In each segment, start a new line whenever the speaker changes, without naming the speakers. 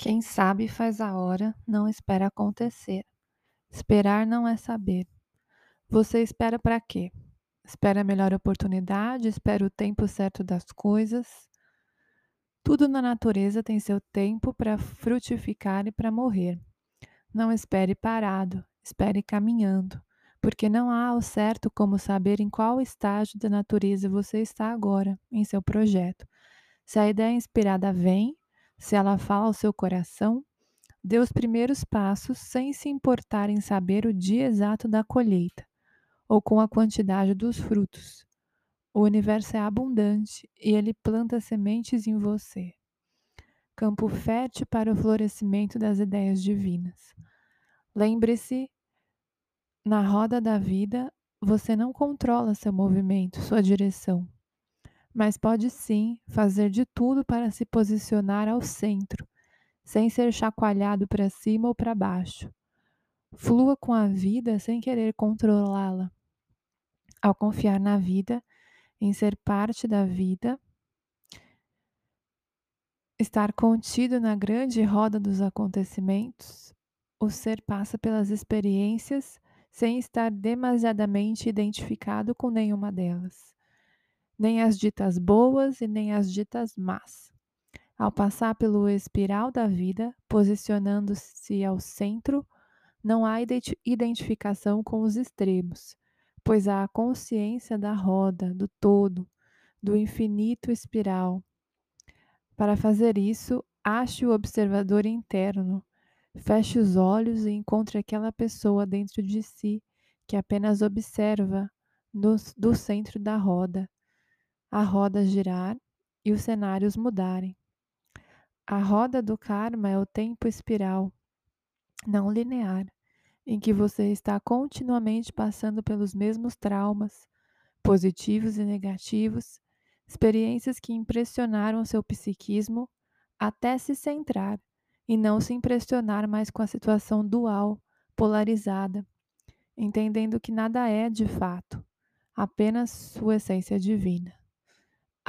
Quem sabe faz a hora, não espera acontecer. Esperar não é saber. Você espera para quê? Espera a melhor oportunidade, espera o tempo certo das coisas. Tudo na natureza tem seu tempo para frutificar e para morrer. Não espere parado, espere caminhando, porque não há ao certo como saber em qual estágio da natureza você está agora em seu projeto. Se a ideia inspirada vem, se ela fala ao seu coração, dê os primeiros passos sem se importar em saber o dia exato da colheita ou com a quantidade dos frutos. O universo é abundante e ele planta sementes em você. Campo fértil para o florescimento das ideias divinas. Lembre-se, na roda da vida, você não controla seu movimento, sua direção mas pode sim fazer de tudo para se posicionar ao centro, sem ser chacoalhado para cima ou para baixo. Flua com a vida sem querer controlá-la. Ao confiar na vida, em ser parte da vida, estar contido na grande roda dos acontecimentos, o ser passa pelas experiências sem estar demasiadamente identificado com nenhuma delas nem as ditas boas e nem as ditas más. Ao passar pelo espiral da vida, posicionando-se ao centro, não há identificação com os extremos, pois há a consciência da roda, do todo, do infinito espiral. Para fazer isso, ache o observador interno, feche os olhos e encontre aquela pessoa dentro de si que apenas observa no, do centro da roda a roda girar e os cenários mudarem. A roda do karma é o tempo espiral, não linear, em que você está continuamente passando pelos mesmos traumas, positivos e negativos, experiências que impressionaram seu psiquismo até se centrar e não se impressionar mais com a situação dual, polarizada, entendendo que nada é de fato, apenas sua essência divina.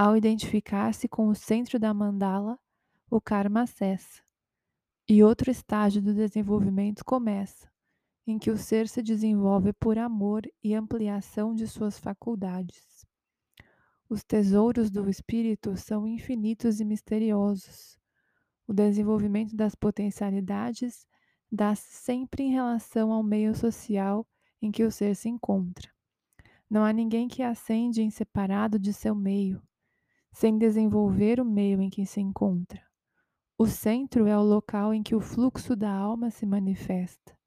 Ao identificar-se com o centro da mandala, o karma cessa. E outro estágio do desenvolvimento começa, em que o ser se desenvolve por amor e ampliação de suas faculdades. Os tesouros do espírito são infinitos e misteriosos. O desenvolvimento das potencialidades dá-se sempre em relação ao meio social em que o ser se encontra. Não há ninguém que ascende em separado de seu meio sem desenvolver o meio em que se encontra. O centro é o local em que o fluxo da alma se manifesta.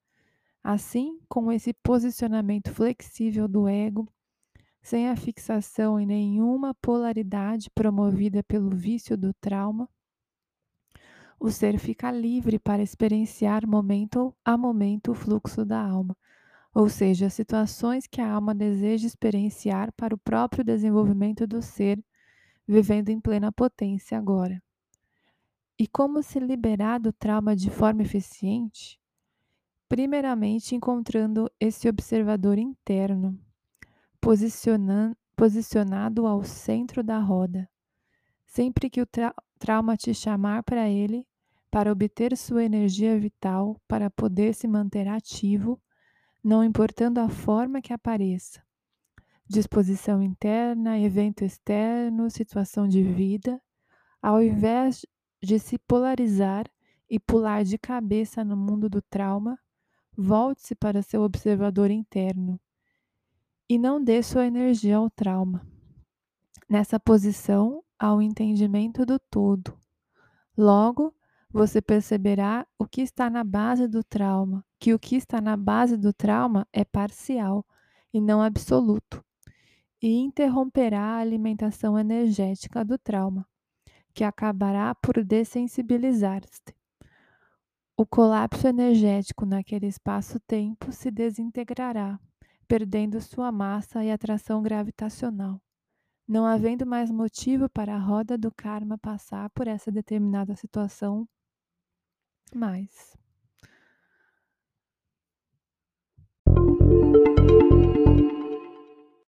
Assim, com esse posicionamento flexível do ego, sem a fixação em nenhuma polaridade promovida pelo vício do trauma, o ser fica livre para experienciar momento a momento o fluxo da alma, ou seja, situações que a alma deseja experienciar para o próprio desenvolvimento do ser vivendo em plena potência agora. E como se liberar do trauma de forma eficiente? Primeiramente, encontrando esse observador interno, posicionado ao centro da roda. Sempre que o tra trauma te chamar para ele, para obter sua energia vital, para poder se manter ativo, não importando a forma que apareça, disposição interna, evento externo, situação de vida, ao invés de se polarizar e pular de cabeça no mundo do trauma, volte-se para seu observador interno e não dê sua energia ao trauma. Nessa posição, há o entendimento do todo. Logo, você perceberá o que está na base do trauma, que o que está na base do trauma é parcial e não absoluto e interromperá a alimentação energética do trauma, que acabará por dessensibilizar-se. O colapso energético naquele espaço-tempo se desintegrará, perdendo sua massa e atração gravitacional, não havendo mais motivo para a roda do karma passar por essa determinada situação mais.